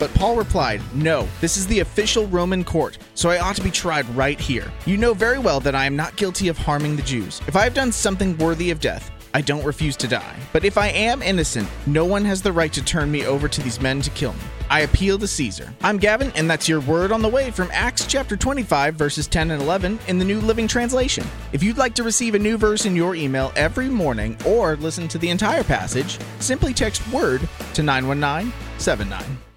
But Paul replied, No, this is the official Roman court, so I ought to be tried right here. You know very well that I am not guilty of harming the Jews. If I have done something worthy of death, I don't refuse to die. But if I am innocent, no one has the right to turn me over to these men to kill me. I appeal to Caesar. I'm Gavin, and that's your word on the way from Acts chapter 25, verses 10 and 11 in the New Living Translation. If you'd like to receive a new verse in your email every morning or listen to the entire passage, simply text WORD to 91979.